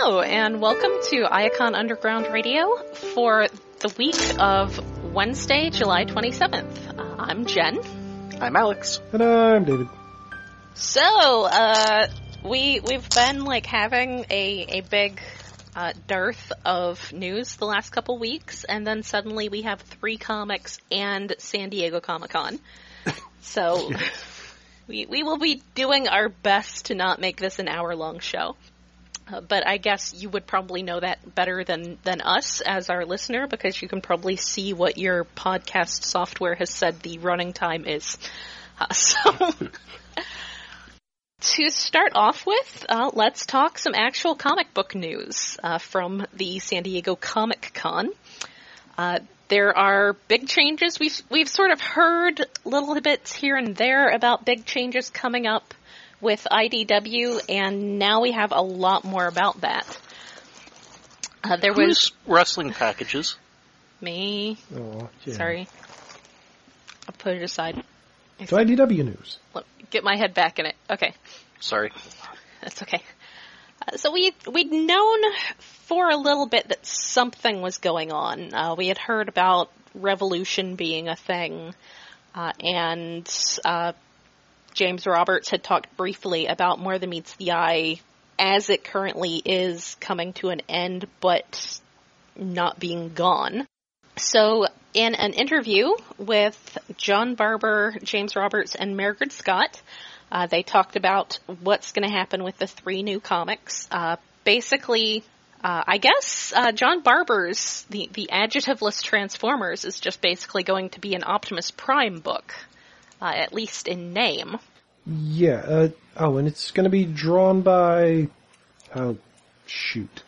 Hello, and welcome to Iacon Underground Radio for the week of Wednesday, July 27th. Uh, I'm Jen. I'm Alex. And I'm David. So, uh, we, we've been like having a, a big, uh, dearth of news the last couple weeks, and then suddenly we have three comics and San Diego Comic Con. So, we, we will be doing our best to not make this an hour long show. Uh, but I guess you would probably know that better than, than us as our listener because you can probably see what your podcast software has said the running time is. Uh, so, to start off with, uh, let's talk some actual comic book news uh, from the San Diego Comic Con. Uh, there are big changes. We've we've sort of heard little bits here and there about big changes coming up with IDW, and now we have a lot more about that. Uh, there Who's was wrestling packages? me. Oh, yeah. Sorry, I'll put it aside. To IDW news. Let- Get my head back in it. Okay. Sorry. That's okay. Uh, so we we'd known for a little bit that something was going on. Uh, we had heard about revolution being a thing, uh, and uh, James Roberts had talked briefly about More Than Meets the Eye as it currently is coming to an end, but not being gone. So, in an interview with John Barber, James Roberts, and Margaret Scott, uh, they talked about what's going to happen with the three new comics. Uh, basically, uh, I guess uh, John Barber's the the adjectiveless Transformers is just basically going to be an Optimus Prime book, uh, at least in name. Yeah. Uh, oh, and it's going to be drawn by. Oh, shoot.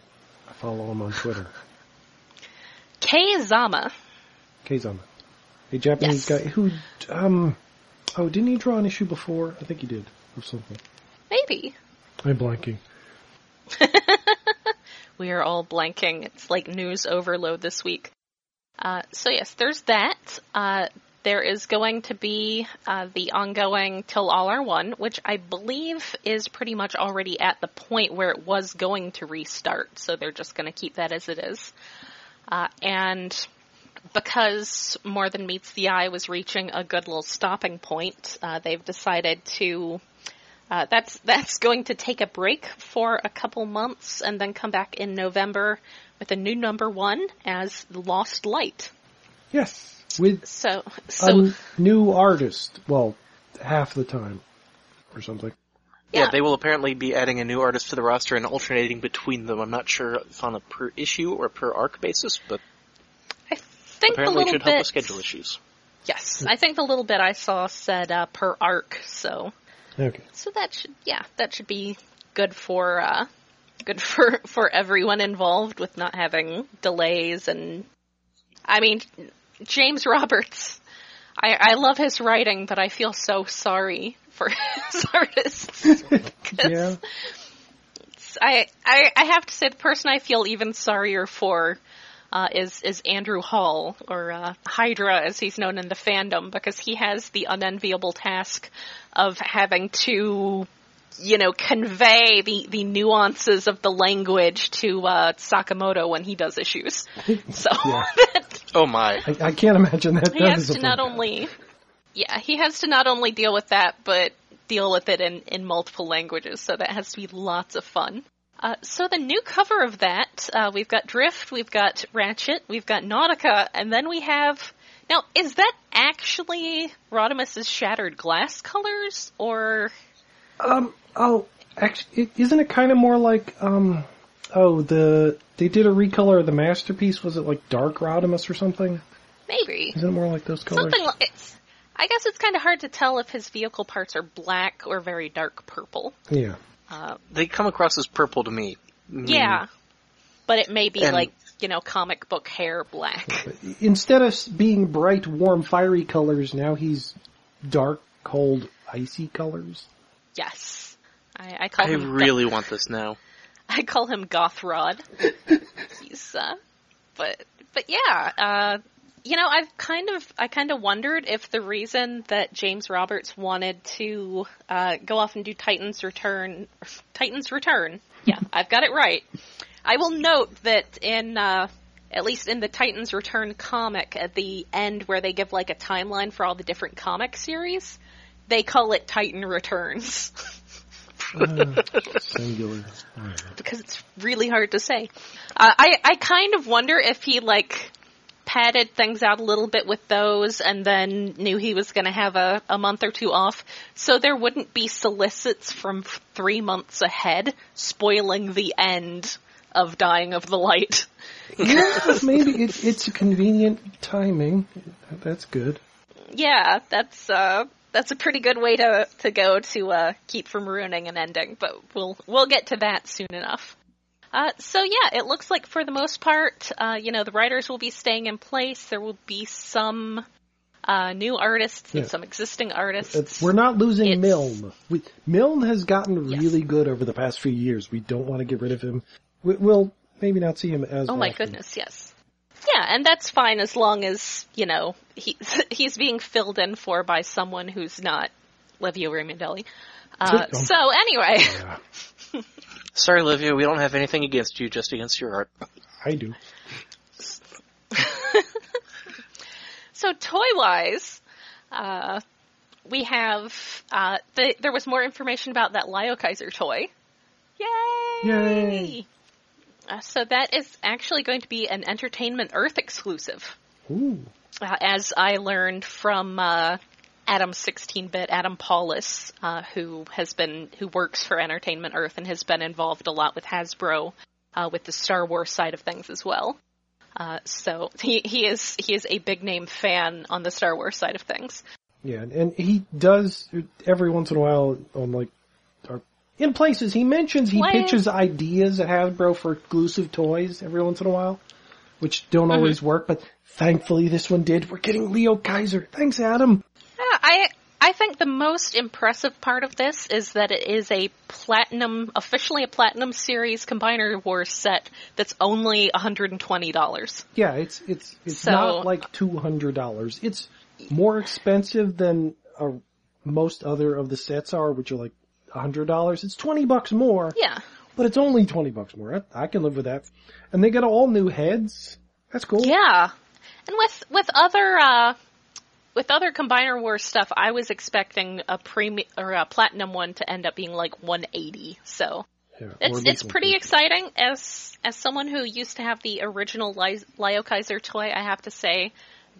I follow him on Twitter. Kei Zama. Keizama. A Japanese Yes. guy who. Um. Oh, didn't he draw an issue before? I think he did. Or something. Maybe. I'm blanking. We are all blanking. It's like news overload this week. Uh, so yes, there's that. Uh, there is going to be uh, the ongoing Till All Are One, which I believe is pretty much already at the point where it was going to restart. So they're just going to keep that as it is. Uh, and because More Than Meets the Eye was reaching a good little stopping point, uh, they've decided to uh, that's that's going to take a break for a couple months and then come back in November with a new number one as Lost Light. Yes. With So so a new artist. Well, half the time. Or something. Yeah. Yeah. they will apparently be adding a new artist to the roster and alternating between them. I'm not sure if on a per issue or per arc basis, but I think the apparently it little should bit help with schedule issues. yes, I think the little bit I saw said uh, per arc. So Okay. so that should yeah that should be good for uh, good for for everyone involved with not having delays and I mean James Roberts. I, I love his writing, but I feel so sorry for his artists. Yeah. I, I I have to say the person I feel even sorrier for uh, is is Andrew Hall or uh, Hydra as he's known in the fandom because he has the unenviable task of having to you know convey the the nuances of the language to uh, Sakamoto when he does issues. So Yeah. Oh my. I, I can't imagine that. he that has to not fun- only yeah he has to not only deal with that but deal with it in in multiple languages so that has to be lots of fun uh, so the new cover of that uh, we've got drift we've got ratchet we've got nautica and then we have now is that actually rodimus's shattered glass colors or Um. Oh, actually, isn't it kind of more like um. Oh, the they did a recolor of the masterpiece. Was it like Dark Rodimus or something? maybe Isn't it more like those colors? something like it's i guess it's kind of hard to tell if his vehicle parts are black or very dark purple Yeah. uh, They come across as purple to me. Mm, Yeah. But it may be And- like, you know, comic book hair black. Instead of being bright, warm, fiery colors, now he's dark, cold, icy colors. Yes. I, I call I him really want this now. I call him Gothrod. He's uh but but yeah, uh you know, I've kind of I kind of wondered if the reason that James Roberts wanted to uh go off and do Titans Return Titans Return. Yeah, I've got it right. I will note that in uh, at least in the Titans Return comic, at the end where they give like a timeline for all the different comic series, they call it Titan Returns Uh, singular. Alright. because it's really hard to say. Uh, I I kind of wonder if he like padded things out a little bit with those and then knew he was going to have a, a month or two off so there wouldn't be solicits from three months ahead spoiling the end of Dying of the Light. Yeah, maybe it, it's a convenient timing. That's good. Yeah, that's uh that's a pretty good way to to go to uh keep from ruining an ending, but we'll we'll get to that soon enough. Uh, so yeah, it looks like for the most part, uh, you know, the writers will be staying in place. There will be some uh, new artists and Yeah. some existing artists. It's, we're not losing It's- Milne. We, Milne has gotten Yes. really good over the past few years. We don't want to get rid of him. We, we'll maybe not see him as oh my goodness, yes. Yeah, and that's fine as long as you know he's he's being filled in for by someone who's not Livio Ramondelli. Uh, so anyway, Yeah, Sorry, Livia, we don't have anything against you, just against your art. I do. So toy wise, uh, we have uh, the, there was more information about that Lio Kaiser toy. Yay! Yay. Uh, so that is actually going to be an Entertainment Earth exclusive, Ooh. uh, as I learned from uh, Adam 16-bit Adam Pawlus, uh, who has been who works for Entertainment Earth and has been involved a lot with Hasbro uh, with the Star Wars side of things as well. Uh, so he he is he is a big name fan on the Star Wars side of things. Yeah, and he does every once in a while on like or in places he mentions he Play- pitches ideas at Hasbro for exclusive toys every once in a while, which don't Mm-hmm. always work. But thankfully this one did. We're getting Lio Kaiser. Thanks, Adam. Yeah, I I think the most impressive part of this is that it is a platinum, officially a platinum series Combiner Wars set that's only $120. Yeah, it's it's it's So- not like two hundred dollars. It's more expensive than uh, most other of the sets are, which are like hundred dollars. It's twenty bucks more, Yeah. but it's only twenty bucks more. I, I can live with that. And they got all new heads. That's cool. Yeah. And with with other uh with other Combiner Wars stuff, I was expecting a premium or a platinum one to end up being like 180. So Yeah, it's it's pretty 150. exciting as as someone who used to have the original Li- Lio Kaiser toy. I have to say,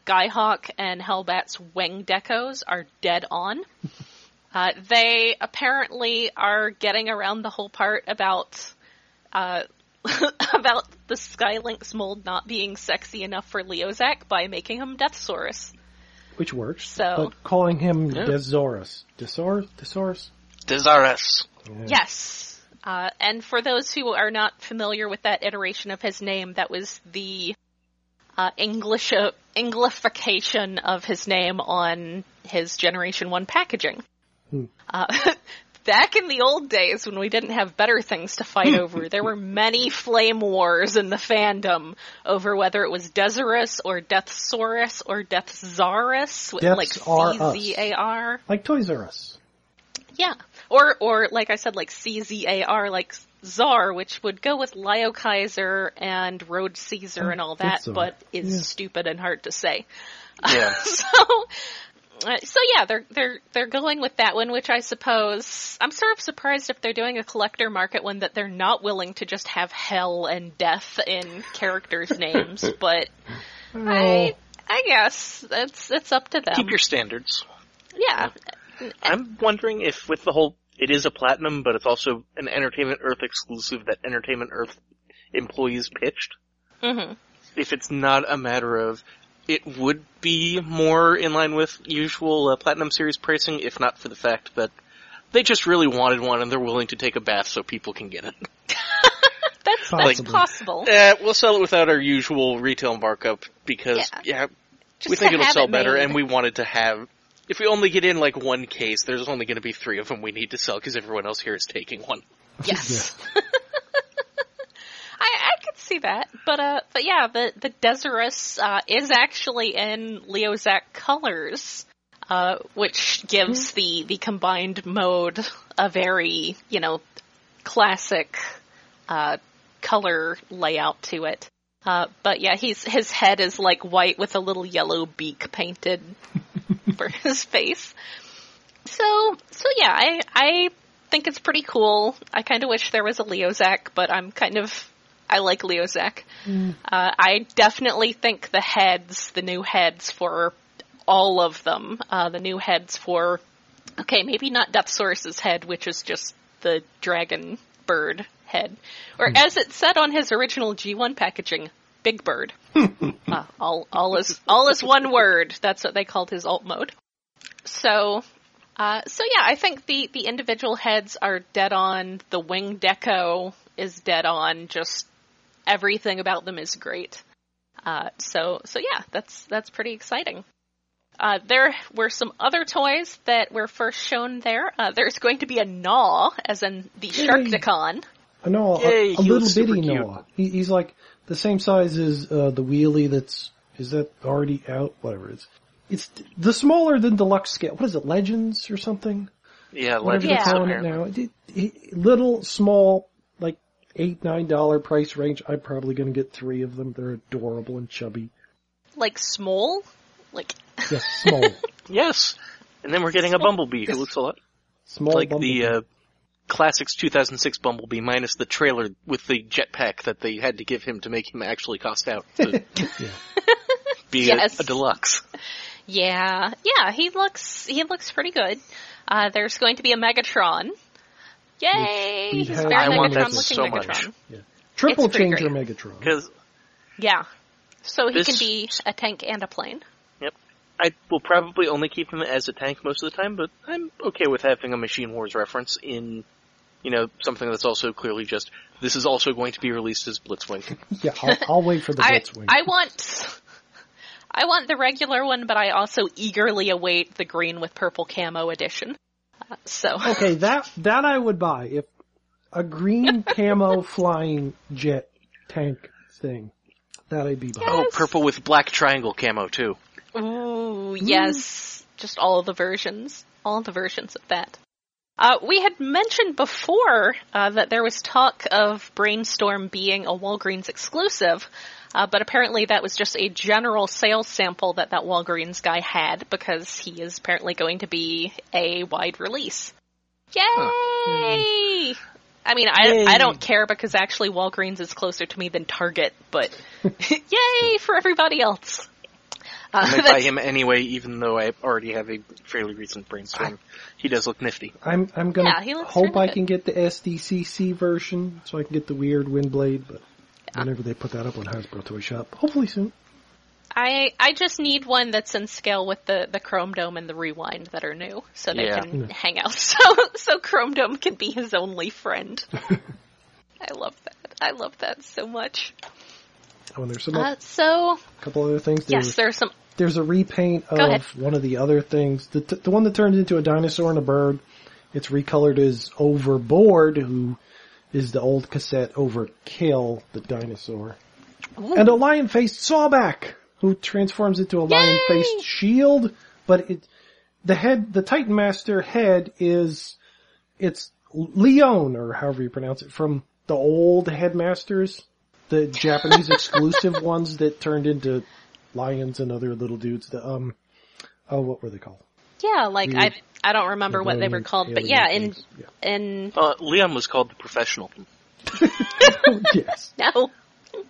Guyhawk and Hellbat's wing decos are dead on. Uh, they apparently are getting around the whole part about uh, about the Skylynx mold not being sexy enough for Leozack by making him Deathsaurus. which works. So- but calling him Yeah. Desaurus, Desaurus, Desaurus. Desirous. Yeah. Yes. Uh, and for those who are not familiar with that iteration of his name, that was the uh, English Englification of his name on his Generation One packaging. Hmm. Uh, back in the old days when we didn't have better things to fight over, there were many flame wars in the fandom over whether it was Desirus or Deathsaurus or Deathzarus, with like Deaths are. C Z A R. Like Toys R Us. Yeah. Or, or like I said, like CZAR, like Czar, which would go with Lio Kaiser and Road Caesar and all that, it's Czar. but is Yeah. stupid and hard to say. Yeah. so, so yeah, they're they're they're going with that one, which I suppose I'm sort of surprised if they're doing a collector market one that they're not willing to just have hell and death in characters' names. But I, I guess it's it's up to them. Keep your standards. yeah, I'm wondering if with the whole, it is a platinum, but it's also an Entertainment Earth exclusive that Entertainment Earth employees pitched. hmm If it's not a matter of, it would be more in line with usual uh, platinum series pricing, if not for the fact that they just really wanted one and they're willing to take a bath so people can get it. that's that's possible. Uh, we'll sell it without our usual retail markup because, yeah, Just we think it'll sell it better, made. and we wanted to have. If we only get in like one case, there's only going to be three of them we need to sell because everyone else here is taking one. Yes. I, I could see that, but uh, but yeah, the the Desirus uh, is actually in Leozack colors, uh, which gives the the combined mode a very you know classic uh, color layout to it. Uh, but yeah, he's his head is like white with a little yellow beak painted for his face. So so yeah, I I think it's pretty cool. I kind of wish there was a Leozack, but I'm kind of I like Leozack. Uh, I definitely think the heads, the new heads for all of them, uh, the new heads for okay, maybe not Death Deathsaurus's head, which is just the dragon bird head, or as it said on his original G1 packaging, Big Bird. uh, all all is all is one word. That's what they called his alt mode. So, uh, so yeah, I think the the individual heads are dead on. The wing deco is dead on. Just everything about them is great. Uh, so so yeah, that's that's pretty exciting. Uh, there were some other toys that were first shown there. Uh, there's going to be a Gnaw, as in the Sharkticon. I know a, Yay, a he little bitty cute. Noah. He, he's like the same size as uh, the wheelie. That's is that already out? Whatever it's. It's the smaller than deluxe scale. What is it? Legends or something? Yeah, Whatever Legends they're it now. It, it, little, small, like eight nine dollar price range. I'm probably going to get three of them. They're adorable and chubby. Like small? Like, Yes, small, Yes. And then we're getting a Bumblebee who looks a lot small. like bumblebee. the uh, Classics 2006 Bumblebee minus the trailer with the jetpack that they had to give him to make him actually cost out to Yeah. be Yes. a, a deluxe. yeah, yeah, he looks, he looks pretty good. Uh, there's going to be a Megatron. Yay! Which we've He's had very I want Megatron that looking so Megatron. much. Triple it's pretty changer great. Megatron. Because Yeah. So he This- can be a tank and a plane. Yep. I will probably only keep him as a tank most of the time, but I'm okay with having a Machine Wars reference in, you know, something that's also clearly just, this is also going to be released as Blitzwing. Yeah, I'll, I'll wait for the I, Blitzwing. I want, I want the regular one, but I also eagerly await the green with purple camo edition. So, Okay, that that I would buy if a green camo flying jet tank thing. That I'd be buying. Oh, purple with black triangle camo too. ooh, yes, just all of the versions, all of the versions of that. Uh, we had mentioned before uh, that there was talk of Brainstorm being a Walgreens exclusive, uh, but apparently that was just a general sales sample that that Walgreens guy had because he is apparently going to be a wide release. Yay! I mean, I Yay. I don't care because actually Walgreens is closer to me than Target, but yay for everybody else. Uh, I might buy him anyway, even though I already have a fairly recent brainstorm. He does look nifty. I'm I'm gonna Yeah, hope I good. can get the SDCC version so I can get the weird Windblade, but whenever they put that up on Hasbro Toy Shop, hopefully soon. I I just need one that's in scale with the the Chrome Dome and the Rewind that are new, so they Yeah. can hang out. So so Chrome Dome can be his only friend. I love that. I love that so much. Oh, and there's some Uh, so couple other things. yes, There's, there's some. there's a repaint of one of the other things. The the one that turned into a dinosaur and a bird. It's recolored as Overboard, who is the old cassette Overkill, the dinosaur. And a lion-faced Sawback, who transforms into a lion-faced shield, but it, the head, the Titan Master head is, it's Leon, or however you pronounce it, from the old headmasters, the Japanese exclusive ones that turned into lions and other little dudes. The, um, oh, what were they called? Yeah, like I Weird. I don't remember what they were called, but yeah, in things. Yeah. in Uh, Leon was called the professional. yes. no.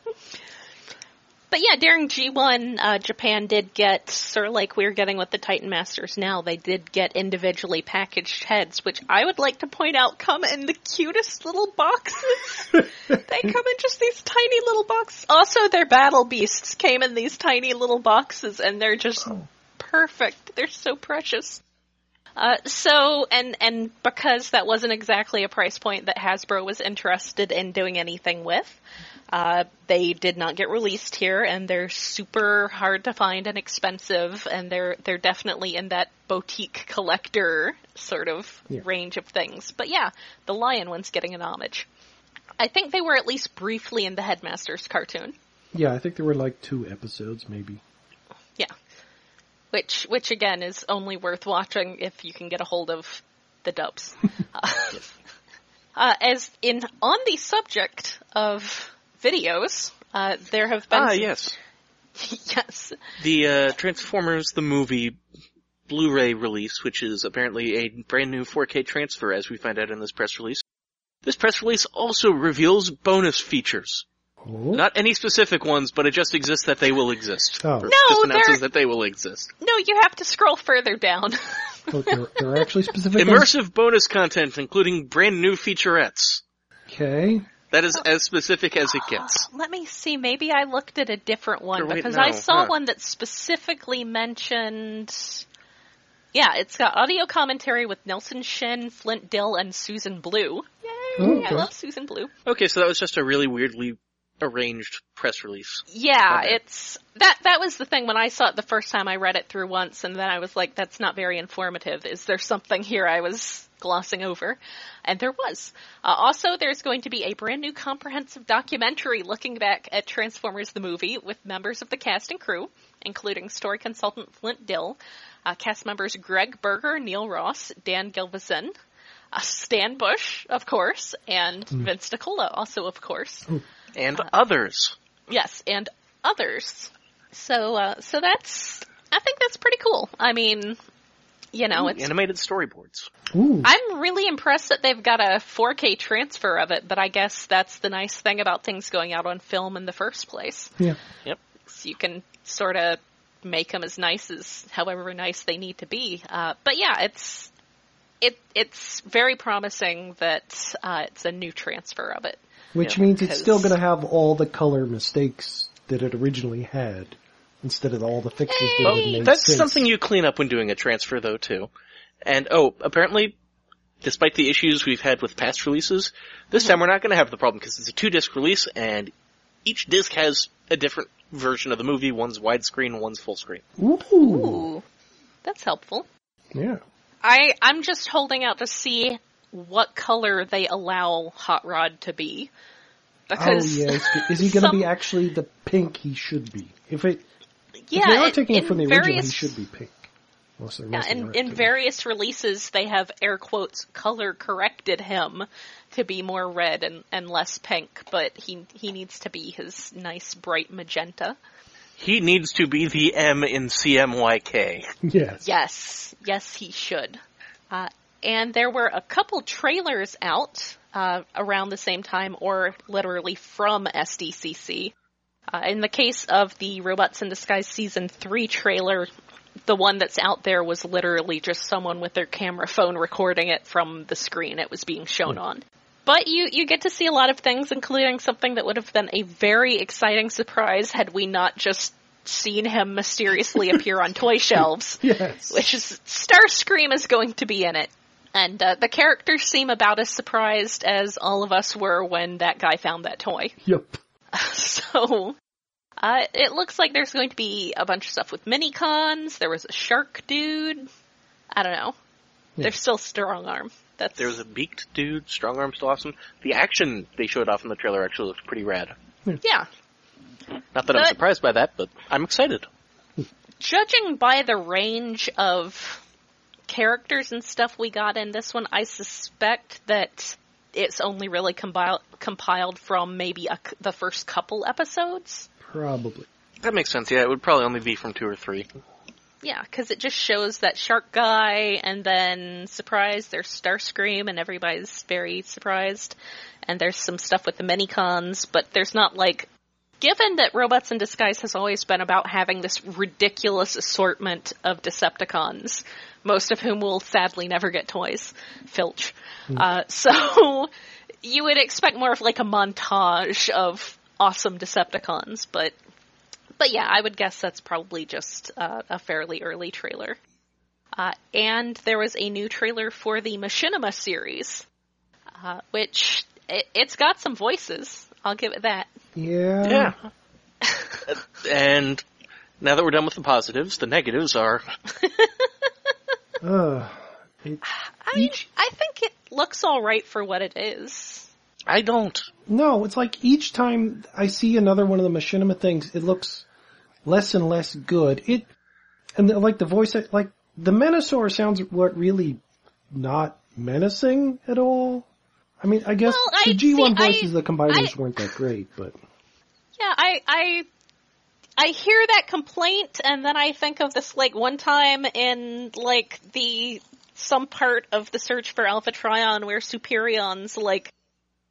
But yeah, during G1, uh, Japan did get, sort of like we're getting with the Titan Masters now, they did get individually packaged heads, which I would like to point out come in the cutest little boxes. they come in just these tiny little boxes. Also, their battle beasts came in these tiny little boxes, and they're just perfect. They're so precious. Uh, so, and, and because that wasn't exactly a price point that Hasbro was interested in doing anything with, uh, they did not get released here, and they're super hard to find and expensive, and they're they're definitely in that boutique collector sort of Yeah. range of things. But yeah, the lion one's getting an homage. I think they were at least briefly in the Headmasters cartoon. Yeah, I think there were like two episodes, maybe. Yeah. Which, which again is only worth watching if you can get a hold of the dubs. Uh, Uh, as in on the subject of videos, uh, there have been Ah, some- yes. yes, The uh, Transformers the movie Blu-ray release, which is apparently a brand new 4K transfer, as we find out in this press release. This press release also reveals bonus features. Oh. Not any specific ones, but it just exists that they will exist. Oh. Or No, just announces they're- that they will exist. no, you have to scroll further down. Look, there, there are actually specific ones. Immersive bonus content, including brand new featurettes. Okay. That is as specific as it gets. Let me see. Maybe I looked at a different one wait, because no, I saw huh. one that specifically mentioned. Yeah, it's got audio commentary with Nelson Shin, Flint Dille, and Susan Blu. Yay! Oh, okay. I love Susan Blu. Okay, so that was just a really weirdly arranged press release. Yeah, Okay. it's that. That was the thing when I saw it the first time. I read it through once, and then I was like, "That's not very informative. Is there something here I was glossing over?" And there was. Uh, also, there's going to be a brand new comprehensive documentary looking back at Transformers the movie with members of the cast and crew, including story consultant Flint Dille, uh, cast members Gregg Berger, Neil Ross, Dan Gilvezan. Uh, Stan Bush, of course, and Vince DiCola, also of course. And others. Yes, and others. So, uh, so that's, I think that's pretty cool. I mean, you know, it's, Animated storyboards. Ooh. I'm really impressed that they've got a 4K transfer of it, but I guess that's the nice thing about things going out on film in the first place. yeah. Yep. So you can sort of make them as nice as however nice they need to be. Uh, but yeah, it's, it, it's very promising that, uh, it's a new transfer of it. Which Yeah, means it's still going to have all the color mistakes that it originally had, instead of all the fixes that Well, it made That's sense. something you clean up when doing a transfer, though, too. And oh, apparently, despite the issues we've had with past releases, this time we're not going to have the problem because it's a two-disc release, and each disc has a different version of the movie. One's widescreen, one's full screen. Ooh. Ooh, that's helpful. Yeah. I I'm just holding out to see what color they allow Hot Rod to be. Oh Because yeah. Is, he going to be actually the pink he should be? If it, yeah, if they are in- taking it from the original, he various, should be pink. Unless they're Yeah, in, in various releases, they have air quotes color corrected him to be more red and, and less pink, but he he needs to be his nice bright magenta. He needs to be the M in CMYK. Yes. Yes, yes, he should. Uh, and there were a couple trailers out uh, around the same time, or literally from SDCC. Uh, in the case of the Robots in Disguise season three trailer, the one that's out there was literally just someone with their camera phone recording it from the screen it was being shown on. But you, you get to see a lot of things, including something that would have been a very exciting surprise had we not just seen him mysteriously appear on toy shelves Yes. which is Starscream is going to be in it. And uh, the characters seem about as surprised as all of us were when that guy found that toy. Yep. so, uh, it looks like there's going to be a bunch of stuff with mini cons. There was a shark dude. I don't know. Yeah. There's still strong arm. That's There was a beaked dude, strong arm still awesome. The action they showed off in the trailer actually looked pretty rad. Hmm. yeah. Not that I'm surprised by that, but I'm excited. Judging by the range of characters and stuff we got in this one, I suspect that it's only really compiled compiled from maybe a c the first couple episodes. Probably. That makes sense. Yeah, it would probably only be from two or three. Yeah, because it just shows that shark guy, and then surprise, there's Starscream, and everybody's very surprised. And there's some stuff with the mini cons, but there's not like. Given that Robots in Disguise has always been about having this ridiculous assortment of Decepticons, most of whom will sadly never get toys, Filch. Uh, so you would expect more of like a montage of awesome Decepticons, but but yeah, I would guess that's probably just uh, a fairly early trailer. Uh, and there was a new trailer for the Machinima series, uh, which it, it's got some voices. I'll give it that. Yeah. Yeah. and now that we're done with the positives, the negatives are Uh, it, I mean, Each- I think it looks all right for what it is. I don't. no, it's like each time I see another one of the machinima things, it looks less and less good. It, and the, like the voice, like the Menasor sounds what really not menacing at all. I mean, I guess Well, I- the G1 see, I- voices, the combiners I- weren't that great, but Yeah, I, I, I hear that complaint, and then I think of this like one time in like the some part of the search for Alpha Trion where Superion's like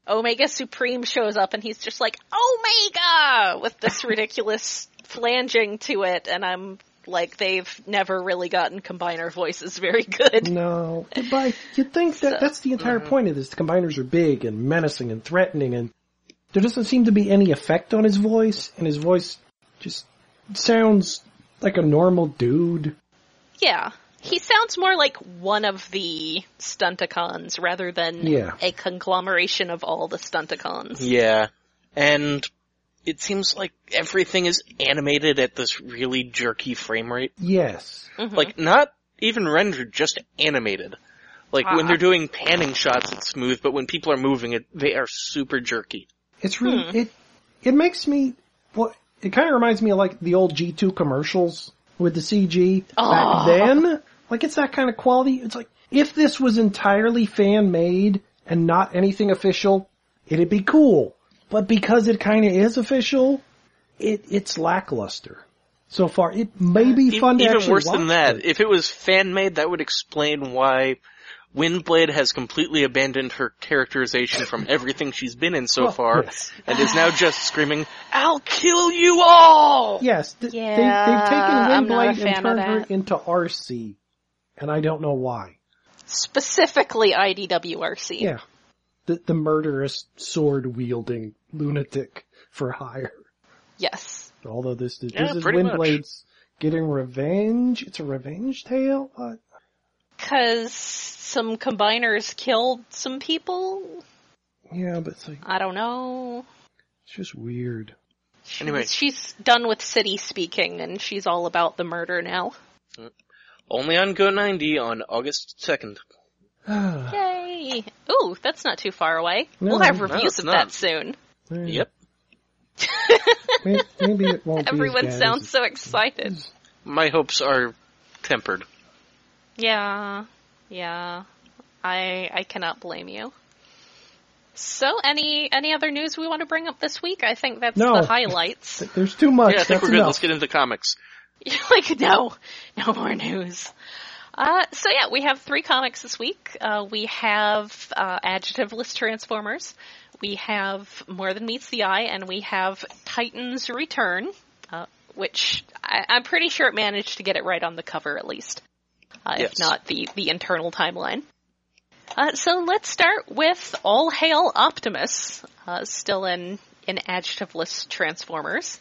Omega Supreme shows up, and he's just like Omega with this ridiculous flanging to it, and I'm like, they've never really gotten combiner voices very good. no. But you'd think that So- that's the entire mm-hmm. point of this. The combiners are big and menacing and threatening, and there doesn't seem to be any effect on his voice, and his voice just sounds like a normal dude. Yeah. He sounds more like one of the Stunticons rather than Yeah. a conglomeration of all the Stunticons. Yeah. And it seems like everything is animated at this really jerky frame rate. Yes. Mhm. Like, not even rendered, just animated. Like, when Ah. they're doing panning shots, it's smooth, but when people are moving it, they are super jerky. It's really Hmm. it. It makes me. Well, it kind of reminds me of like the old G two commercials with the CG Oh. back then. Like it's that kind of quality. It's like if this was entirely fan made and not anything official, it'd be cool. But because it kind of is official, it it's lackluster. So far, it may be fun to Even actually worse than that, but- if it was fan made, that would explain why Windblade has completely abandoned her characterization from everything she's been in so Well, oh, far, yes. and is now just screaming, "I'll kill you all!" Yes, th- Yeah, they, they've taken I'm not a Windblade and turned her into RC, and I don't know why. Specifically IDWRC. Yeah. The, the murderous sword wielding lunatic for hire. Yes. Although this, this Yeah, is. Windblade's getting revenge. It's a revenge tale? What? Cause some combiners killed some people? Yeah, but it's like, I don't know. it's just weird. She's, Anyway. she's done with city speaking and she's all about the murder now. Uh, only on Go 90 on August 2nd. Yay! Ooh, that's not too far away. No, we'll have reviews it's of not. that soon. Yep. Maybe, maybe it won't be Everyone sounds so excited. My hopes are tempered. Yeah, yeah. I I cannot blame you. So, any any other news we want to bring up this week? I think that's No. the highlights. There's too much. Yeah, I think That's we're good. enough. Let's get into the comics. You're like, no, no more news. Uh, so yeah, we have three comics this week. Uh, we have uh, adjectiveless Transformers. We have More Than Meets the Eye, and we have Titans Return, uh, which I, I'm pretty sure it managed to get it right on the cover at least, uh, Yes. if not the the internal timeline. Uh, so let's start with All Hail Optimus, uh, still in in adjectiveless Transformers.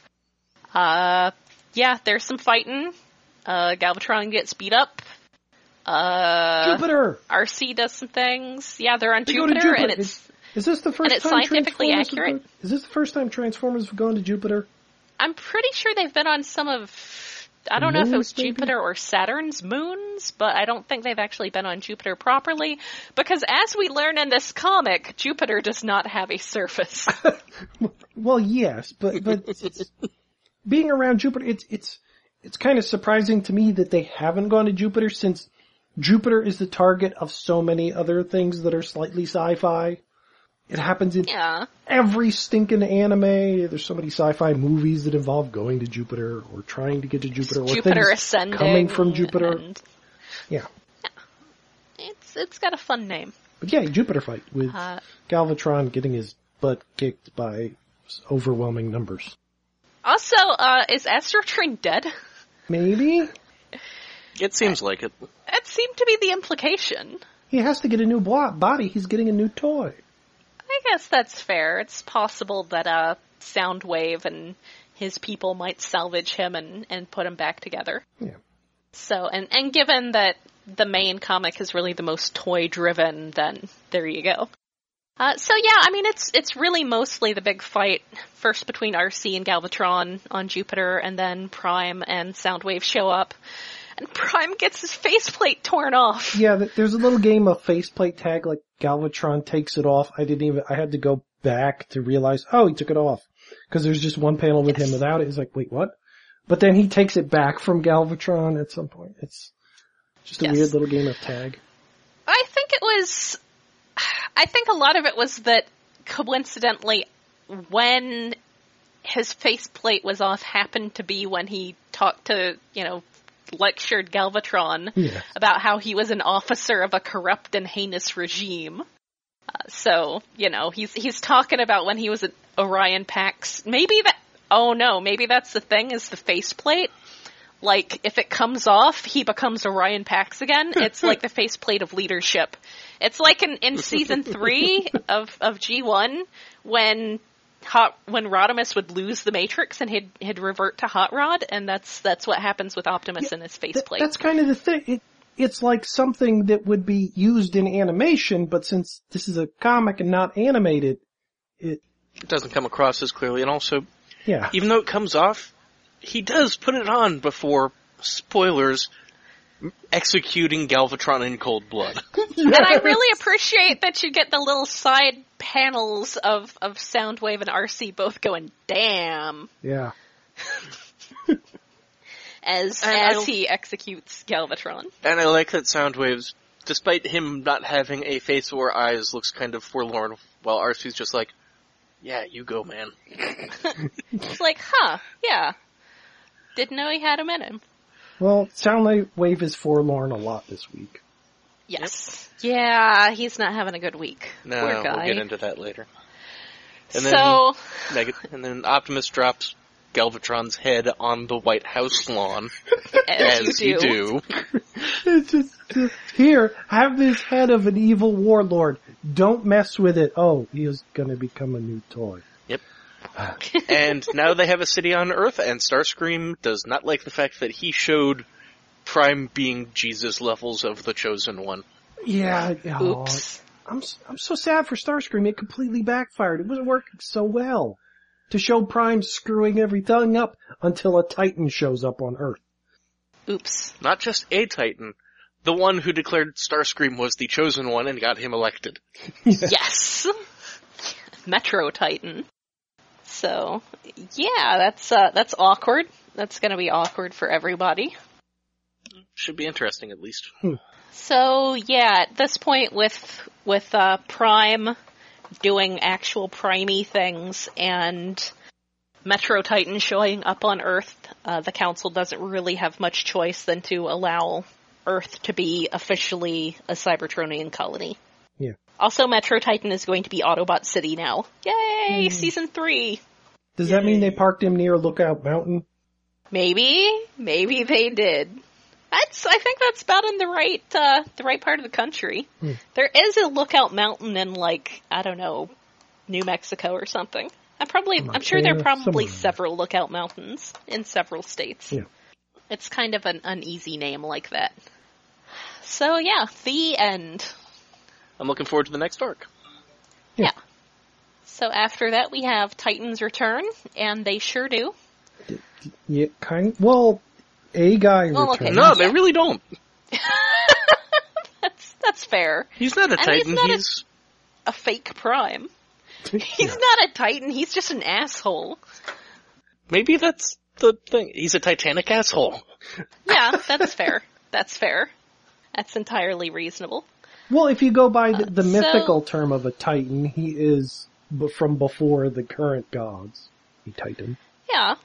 Uh, yeah, there's some fighting. Uh, Galvatron gets beat up. Uh, Jupiter! RC does some things. Yeah, they're on They Jupiter, Jupiter. and it's. Is this the first it's time scientifically accurate? gone- is this the first time Transformers have gone to Jupiter? I'm pretty sure they've been on some of. I don't know if it was maybe? Jupiter or Saturn's moons, but I don't think they've actually been on Jupiter properly. Because as we learn in this comic, Jupiter does not have a surface. Well, yes, but but being around Jupiter, it's it's it's kind of surprising to me that they haven't gone to Jupiter since Jupiter is the target of so many other things that are slightly sci-fi. It happens in yeah. every stinking anime. There's so many sci-fi movies that involve going to Jupiter or trying to get to Jupiter or Jupiter things ascending. coming from Jupiter. and Yeah, It's it's got a fun name. but yeah, Jupiter fight with Uh, Galvatron getting his butt kicked by overwhelming numbers. also, uh, is Astrotrain dead? Maybe It seems like it. That seemed to be the implication. he has to get a new bo- body. He's getting a new toy. I guess that's fair. It's possible that uh, Soundwave and his people might salvage him and, and put him back together. Yeah. So, and, and given that the main comic is really the most toy driven, then there you go. Uh, so yeah, I mean, it's, it's really mostly the big fight, first between RC and Galvatron on Jupiter, and then Prime and Soundwave show up, and Prime gets his faceplate torn off. Yeah, there's a little game of faceplate tag, like Galvatron takes it off. I didn't even, I had to go back to realize, oh, he took it off. Cause there's just one panel with him without it. He's like, wait, what? But then he takes it back from Galvatron at some point. It's just a Yes. weird little game of tag. I think it was. I think a lot of it was that coincidentally, when his faceplate was off, happened to be when he talked to, you know, lectured Galvatron about how he was an officer of a corrupt and heinous regime. Uh, so, you know, he's he's talking about when he was at Orion Pax. Maybe that. Oh no, maybe that's the thing is the faceplate. Like, if it comes off, he becomes Orion Pax again. It's like the faceplate of leadership. It's like in, in season three of, of G1 when Hot, when Rodimus would lose the Matrix and he'd, he'd revert to Hot Rod, and that's, that's what happens with Optimus and his Th- faceplate. that's kind of the thing. It, it's like something that would be used in animation, but since this is a comic and not animated, it, It doesn't come across as clearly, and also, yeah. even though it comes off, he does put it on before, spoilers, executing Galvatron in cold blood. And I really appreciate that you get the little side panels of, of Soundwave and RC both going, damn, Yeah. as, And as he executes Galvatron. And I like that Soundwaves, despite him not having a face or eyes, looks kind of forlorn, while RC's just like, yeah, you go, man. It's like, huh, yeah. Didn't know he had him in him. Well, Soundwave is forlorn a lot this week. Yes. Yeah, he's not having a good week. No, Poor guy. we'll get into that later. And then- so, and then Optimus drops Galvatron's head on the White House lawn, as, as you do. do. It's just, uh, here, have this head of an evil warlord. Don't mess with it. Oh, he is gonna become a new toy. and now they have a city on Earth, and Starscream does not like the fact that he showed Prime being Jesus levels of the Chosen One. Yeah, oh, Oops. I'm s- I'm so sad for Starscream. It completely backfired. It wasn't working so well to show Prime screwing everything up until a Titan shows up on Earth. Oops. Not just a Titan, the one who declared Starscream was the Chosen One and got him elected. Yes. Metro Titan. So, yeah, that's, uh, that's awkward. That's gonna be awkward for everybody. Should be interesting at least. So, yeah, at this point with, with, uh, Prime doing actual primey things and Metro Titan showing up on Earth, uh, the Council doesn't really have much choice than to allow Earth to be officially a Cybertronian colony. Also, Metro Titan is going to be Autobot City now. Yay! Season 3! Does that mean they parked him near Lookout Mountain? Maybe, maybe they did. That's, I think that's about in the right, uh, the right part of the country. Hmm. There is a lookout mountain in like, I don't know, New Mexico or something. I'm probably, I'm sure there are probably somewhere. several lookout mountains in several states. Yeah. It's kind of an uneasy name like that. So yeah, the end. I'm looking forward to the next arc. Yeah. Yeah. So after that we have Titans Return, and they sure do. Yeah, kind. Well, a guy Well, okay. No, Yeah. they really don't. That's, that's fair. He's not a And he's Titan, not he's... A fake Prime. He's not a Titan, he's just an asshole. Maybe that's the thing. He's a Titanic asshole. Yeah, that's fair. That's fair. That's entirely reasonable. Well, if you go by the, the Uh, so- mythical term of a Titan, he is b- from before the current gods. A Titan. Yeah,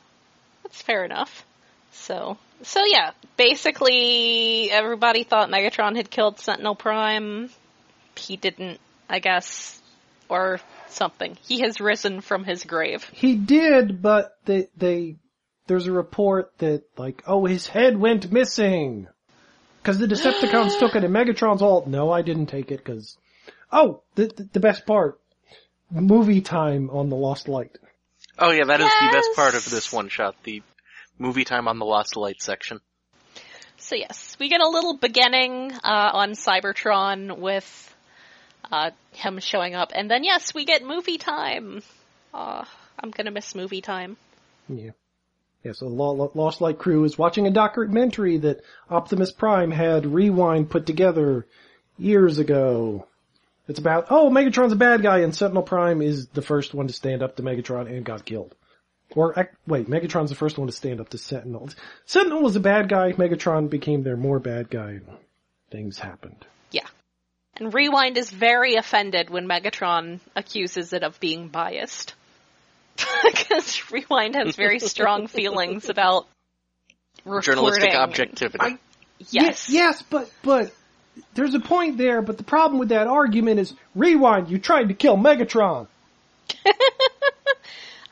that's fair enough. So, so yeah, basically everybody thought Megatron had killed Sentinel Prime. He didn't, I guess, or something. He has risen from his grave. He did, but they, they, there's a report that like, oh, his head went missing. Cause the Decepticons took it and Megatron's all, no, I didn't take it cause, oh, the, the, the best part, movie time on the Lost Light. Oh yeah, that is the best part of this one shot, the movie time on the Lost Light section. So yes, we get a little beginning uh, on Cybertron with uh, him showing up, and then yes, we get movie time. Uh, I'm gonna miss movie time. Yeah. Yeah, so Lost Light crew is watching a documentary that Optimus Prime had Rewind put together years ago. It's about, oh, Megatron's a bad guy and Sentinel Prime is the first one to stand up to Megatron and got killed. Or, wait, Megatron's the first one to stand up to Sentinel. Sentinel was a bad guy, Megatron became their more bad guy. Things happened. Yeah. And Rewind is very offended when Megatron accuses it of being biased. Because Rewind has very strong feelings about Journalistic objectivity. I- Yes. Ye- yes, but but there's a point there. But the problem with that argument is, rewind. You tried to kill Megatron. I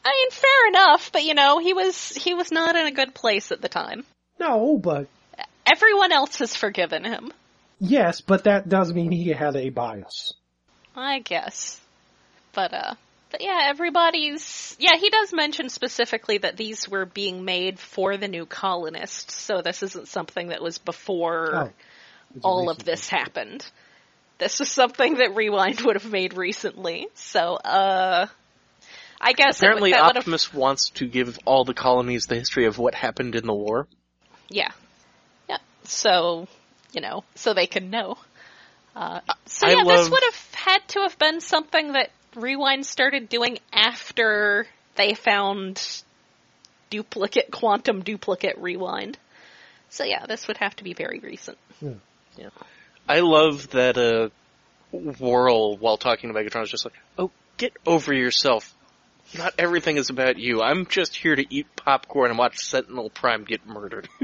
mean, fair enough, but you know, he was he was not in a good place at the time. No, but Everyone else has forgiven him, yes, but that does mean he had a bias. I guess. But uh but yeah, everybody's yeah, he does mention specifically that these were being made for the new colonists, so this isn't something that was before Oh, all of this thing. happened. This was something that Rewind would have made recently. So, uh, I guess it would- Apparently, that would have, Optimus wants to give all the colonies the history of what happened in the war. yeah, yeah. So, you know, so they can know. Uh, so I yeah, this would have had to have been something that Rewind started doing after they found duplicate, quantum duplicate Rewind. So yeah, this would have to be very recent. Yeah, I love that uh, Whirl, while talking to Megatron, is just like, "Oh, get over yourself. Not everything is about you. I'm just here to eat popcorn and watch Sentinel Prime get murdered."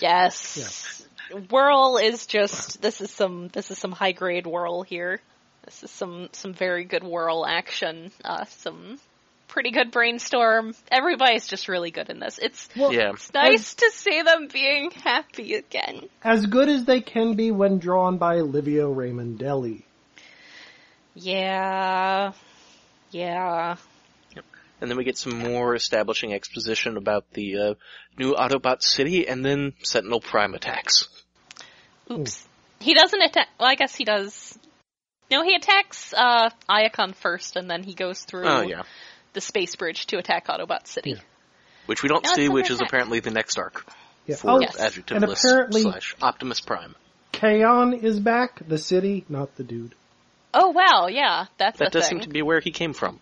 Yes. Whirl is just this is some this is some high grade whirl here. This is some some very good whirl action. Uh some pretty good brainstorm. Everybody's just really good in this. It's Well, yeah, it's nice to see them being happy again. as good as they can be when drawn by Livio Ramondelli. Yeah. Yeah. and then we get some more establishing exposition about the uh, new Autobot city, and then Sentinel Prime attacks. Oops. He doesn't attack well, I guess he does no, he attacks uh Iacon first and then he goes through Oh yeah, the space bridge to attack Autobot City. Yeah. which we don't No, see, which is attack. apparently the next arc Yeah. for Oh, Yes. Adjective and List apparently- slash Optimus Prime. Kaon is back. The city, not the dude. Oh wow, yeah, that's That a does thing. seem to be where he came from.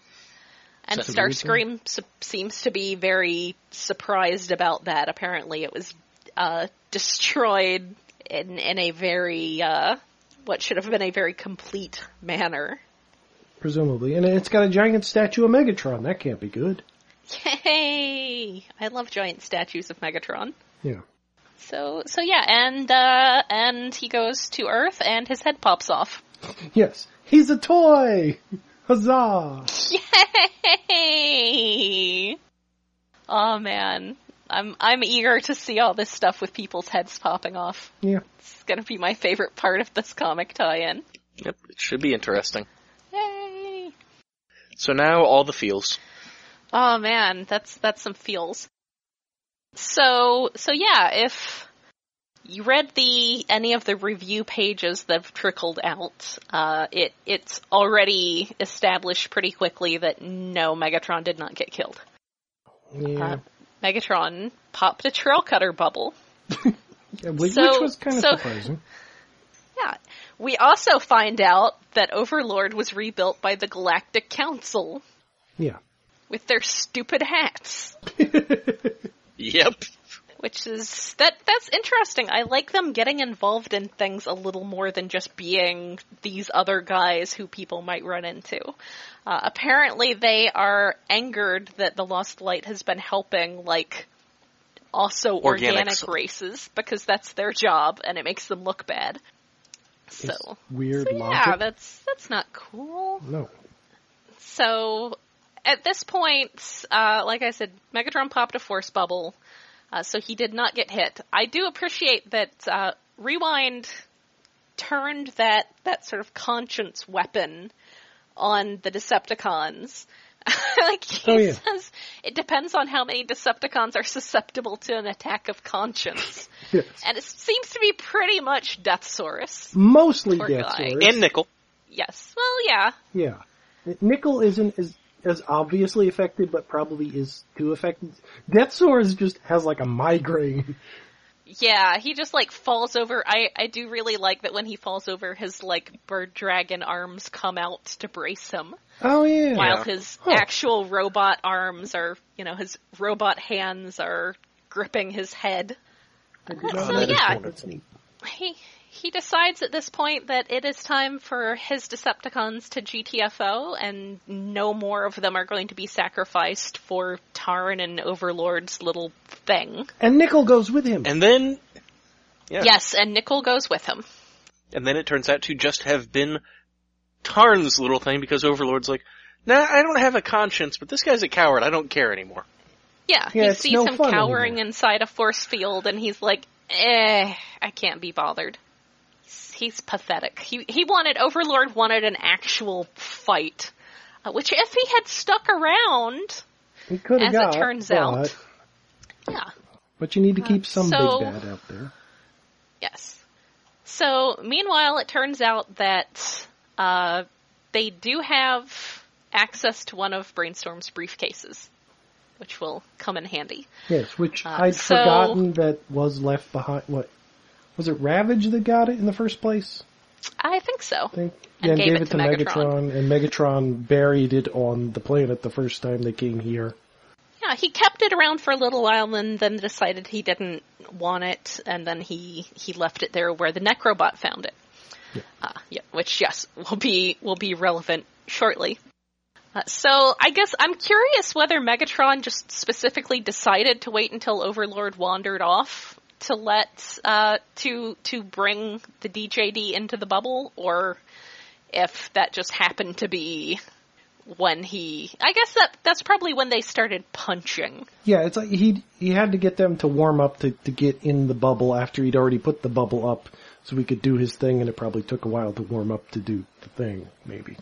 and Is that the Starscream su- seems to be very surprised about that. Apparently, it was uh, destroyed in in a very uh, what should have been a very complete manner. Presumably, and it's got a giant statue of Megatron. That can't be good. Yay! I love giant statues of Megatron. Yeah. So so yeah, and uh, and he goes to Earth, and his head pops off. Yes, he's a toy. Huzzah! Yay! Oh man, I'm I'm eager to see all this stuff with people's heads popping off. Yeah. It's gonna be my favorite part of this comic tie-in. Yep, it should be interesting. Yay! So now all the feels. Oh man, that's that's some feels. So so yeah, if you read the any of the review pages that have trickled out, uh, it it's already established pretty quickly that no, Megatron did not get killed. Yeah. Uh, Megatron popped a Trailcutter bubble. Yeah, which, so- which was kind of so- surprising. Yeah. We also find out that Overlord was rebuilt by the Galactic Council Yeah. with their stupid hats. Yep. Which is that that's interesting. I like them getting involved in things a little more than just being these other guys who people might run into. Uh, apparently they are angered that the Lost Light has been helping like also organic Organics. races because that's their job and it makes them look bad. So, It's weird so yeah, logic. that's that's not cool. No. So at this point, uh, like I said, Megatron popped a force bubble, uh, so he did not get hit. I do appreciate that uh, Rewind turned that that sort of conscience weapon on the Decepticons. like he Oh, yeah. says, it depends on how many Decepticons are susceptible to an attack of conscience, Yes. and it seems to be pretty much Deathsaurus. Mostly Poor Death guy. Saurus. And Nickel. Yes, well, yeah, Yeah. Nickel isn't as as obviously affected, but probably is too affected. Deathsaurus just has like a migraine. Yeah, he just like falls over. I I do really like that when he falls over, his like bird dragon arms come out to brace him, Oh yeah. while his Huh. actual robot arms are, you know, his robot hands are gripping his head. I did not So, yeah. neat. he he decides at this point that it is time for his Decepticons to GTFO, and no more of them are going to be sacrificed for Tarn and Overlord's little thing. And Nickel goes with him. And then, yeah. Yes, and Nickel goes with him. And then it turns out to just have been Tarn's little thing because Overlord's like, nah, I don't have a conscience, but this guy's a coward. I don't care anymore. Yeah, Yeah, he sees no him cowering anymore. inside a force field, and he's like, "Eh, I can't be bothered." He's, pathetic. He he wanted Overlord wanted an actual fight, uh, which if he had stuck around, He could have as it turns but, out. yeah, But you need to keep some so- big bad out there. yes. So meanwhile, it turns out that uh, they do have access to one of Brainstorm's briefcases, which will come in handy. Yes, which Uh, I'd so- forgotten that was left behind. What was it? Ravage that got it in the first place. I think so. I think. And yeah, and gave gave it it to to Megatron. Megatron, and Megatron buried it on the planet the first time they came here. Yeah, he kept it around for a little while and then decided he didn't want it, and then he he left it there where the Necrobot found it. Yeah. Uh, yeah, which yes will be will be relevant shortly. Uh, so I guess I'm curious whether Megatron just specifically decided to wait until Overlord wandered off to let uh, to to bring the DJD into the bubble, or if that just happened to be when he I guess that that's probably when they started punching. Yeah, it's like he he had to get them to warm up to to get in the bubble after he'd already put the bubble up, so he could do his thing, and it probably took a while to warm up to do the thing. Maybe.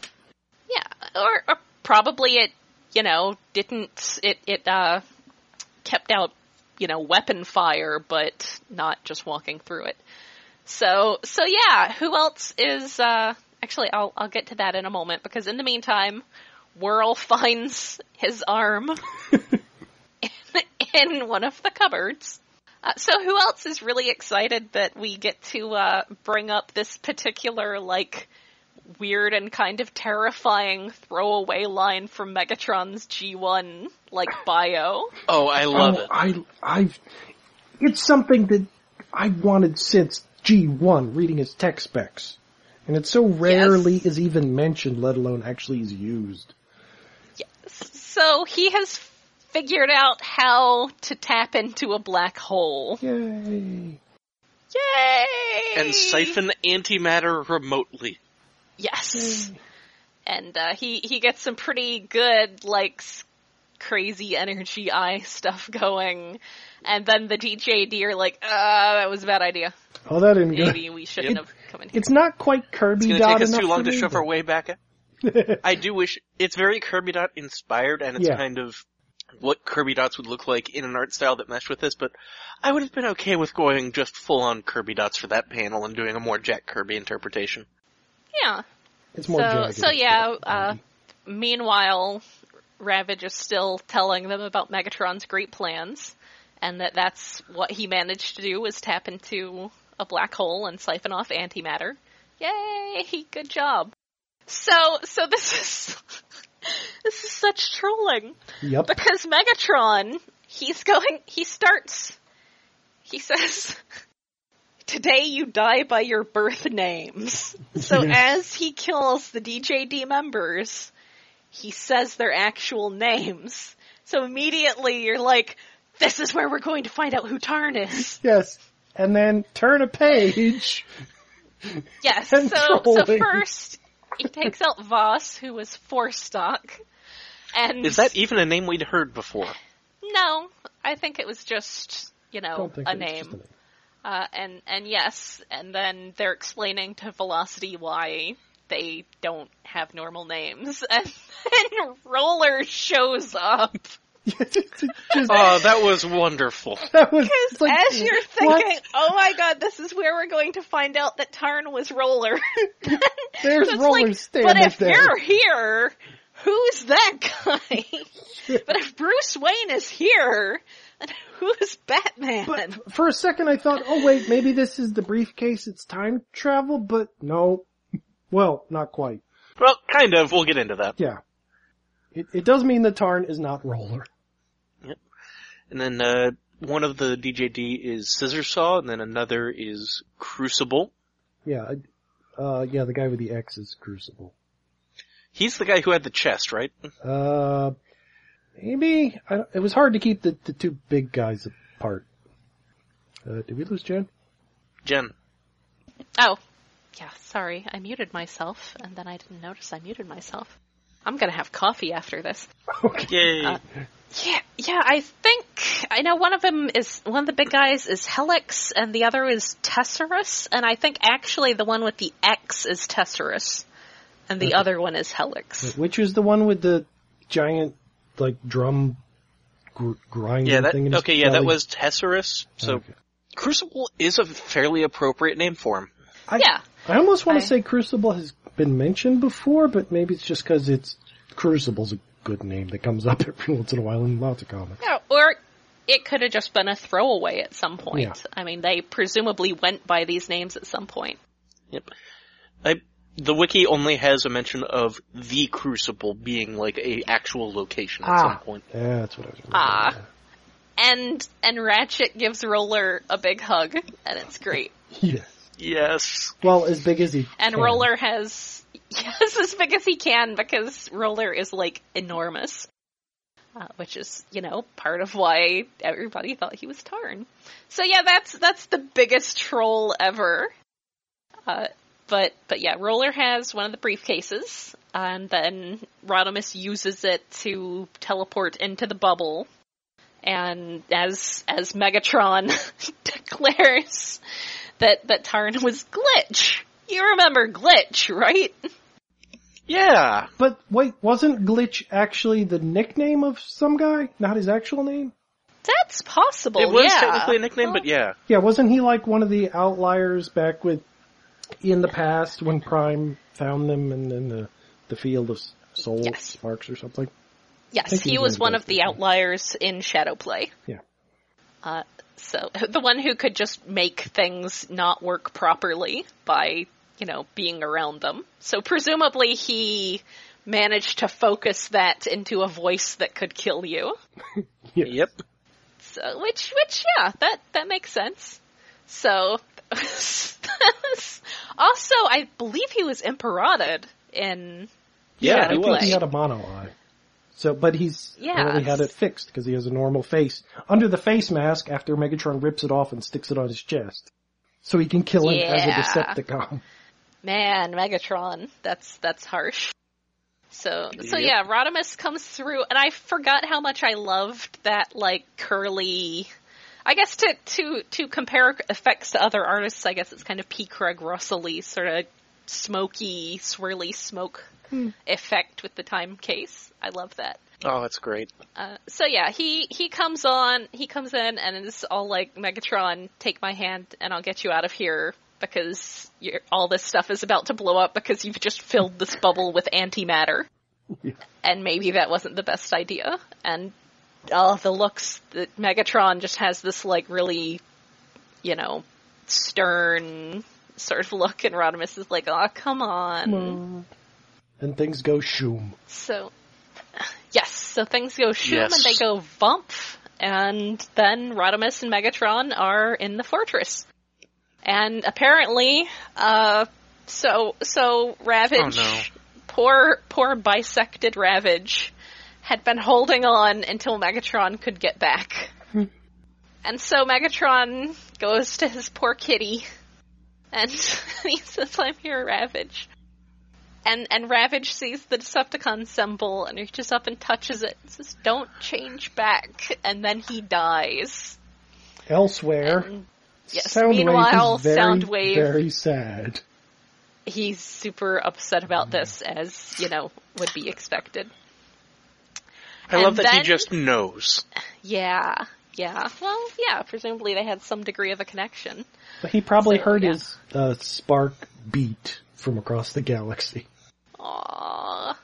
Yeah, or, or probably it you know didn't it it uh kept out you know weapon fire but not just walking through it. So so yeah, who else is uh actually I'll I'll get to that in a moment because in the meantime Whirl finds his arm in one of the cupboards. Uh, so who else is really excited that we get to uh, bring up this particular like weird and kind of terrifying throwaway line from Megatron's G1 like bio? Oh, I love oh, it. I I've it's something that I wanted since G1 reading his tech specs. And it so rarely is even mentioned, let alone actually is used. Yes. So he has figured out how to tap into a black hole. Yay. Yay! And siphon antimatter remotely. Yes. And uh, he he gets some pretty good like crazy energy eye stuff going. And then the DJD are like, uh, that was a bad idea. Oh, that didn't go. Maybe we shouldn't It- have come in here. It's not quite Kirby It's dot gonna take us too long for to me, shove but- our way back. I do wish it's very Kirby Dot inspired, and it's Yeah. kind of what Kirby Dots would look like in an art style that meshed with this. But I would have been okay with going just full on Kirby Dots for that panel and doing a more Jack Kirby interpretation. Yeah. It's more So jagged. so yeah. Uh, meanwhile, Ravage is still telling them about Megatron's great plans, and that that's what he managed to do was tap into a black hole and siphon off antimatter. Yay! Good job. So so this is this is such trolling Yep. because Megatron, he's going, he starts, he says, today you die by your birth names. So Yeah. as he kills the DJD members, he says their actual names. So immediately you're like, this is where we're going to find out who Tarn is. Yes. And then turn a page. Yes, so, And so trolling. first, he takes out Vos, who was Forstock, and... Is that even a name we'd heard before? No, I think it was just, you know, a it was just name. a name. Uh, and and yes, and then they're explaining to Velocity why they don't have normal names, and then Roller shows up. Just- Oh, that was wonderful. that was Because like, as you're what? thinking, oh my god, this is where we're going to find out that Tarn was Roller. There's So Roller like, standing But if there. you're here, who's that guy? but if Bruce Wayne is here, then who's Batman? But for a second I thought, oh wait, maybe this is the briefcase, it's time travel, but no. Well, not quite. Well, kind of. We'll get into that. Yeah. It, it does mean that Tarn is not Roller. Yep. And then uh, one of the DJD is Scissor Saw, and then another is Crucible. Yeah, uh, yeah, the guy with the X is Crucible. He's the guy who had the chest, right? Uh, maybe I, it was hard to keep the, the two big guys apart. Uh, did we lose Jen? Jen. Oh, yeah, sorry. I muted myself, and then I didn't notice I muted myself. I'm gonna have coffee after this. Okay. Yay. Uh, Yeah, yeah, I think, I know one of them is, one of the big guys is Helex, and the other is Tesarus, and I think actually the one with the X is Tesarus, and the Okay. other one is Helex. Which is the one with the giant, like, drum gr- grinding yeah, that, thing in his okay, yeah, that was Tesarus. So, Okay. Crucible is a fairly appropriate name for him. I, Yeah. I almost want to say Crucible has been mentioned before, but maybe it's just because it's Crucible's a good name that comes up every once in a while in lots of comics. Yeah, or it could have just been a throwaway at some point. Yeah. I mean, they presumably went by these names at some point. Yep. I, the wiki only has a mention of the Crucible being like a actual location at Ah. some point. Yeah, that's what I was. Ah. remembering. And, and Ratchet gives Roller a big hug, and it's great. Yeah. Yes. Well, as big as he And can. Roller has, yes, as big as he can because Roller is like enormous. Uh, which is, you know, part of why everybody thought he was Tarn. So yeah, that's, that's the biggest troll ever. Uh, but, but yeah, Roller has one of the briefcases, and then Rodimus uses it to teleport into the bubble. And as, as Megatron declares that, that Tarn was Glitch. You remember Glitch, right? Yeah. But wait, wasn't Glitch actually the nickname of some guy, not his actual name? That's possible. It was yeah. technically a nickname, but yeah. Yeah, wasn't he like one of the outliers back with in the past when Prime found them in, in the the field of soul Yes. sparks or something? Yes, he was one one of of the those. outliers in Shadowplay. Yeah. Uh, so the one who could just make things not work properly by, you know, being around them. So presumably he managed to focus that into a voice that could kill you. Yeah. Yep. So, which, which, yeah, that, that makes sense. So, also, I believe he was imperated in, Yeah, he think was. he had a mono eye. So, but he's Yeah, apparently had it fixed because he has a normal face under the face mask after Megatron rips it off and sticks it on his chest, so he can kill him as a Decepticon. man, Megatron, that's, that's harsh. So, so yeah, Rodimus comes through, and I forgot how much I loved that, like, curly, I guess to, to, to compare effects to other artists, I guess it's kind of P. Craig Russell-y, sort of smoky, swirly smoke effect with the time case. I love that. Oh, that's great. Uh, so yeah, he he comes on, he comes in, and it's all like, "Megatron, take my hand, and I'll get you out of here because you're, all this stuff is about to blow up because you've just filled this bubble with antimatter, Yeah. and maybe that wasn't the best idea." And oh, the looks that Megatron just has this like really, you know, stern sort of look, and Rodimus is like, "Oh, come on." And things go shoom. So, yes, so things go shoom Yes. and they go bump, and then Rodimus and Megatron are in the fortress. And apparently, uh, so, so Ravage, Oh, no. poor, poor bisected Ravage, had been holding on until Megatron could get back. Hmm. and so Megatron goes to his poor kitty, and he says, I'm here, Ravage. And and Ravage sees the Decepticon symbol and reaches up and touches it and says, Don't change back and then he dies. Elsewhere, And yes, Soundwave meanwhile is very, Soundwave very sad. he's super upset about this as, you know, would be expected. I And love that he just knows. Yeah. Yeah. Well, yeah, presumably they had some degree of a connection. But he probably So, heard yeah. his uh, spark beat from across the galaxy. Aww.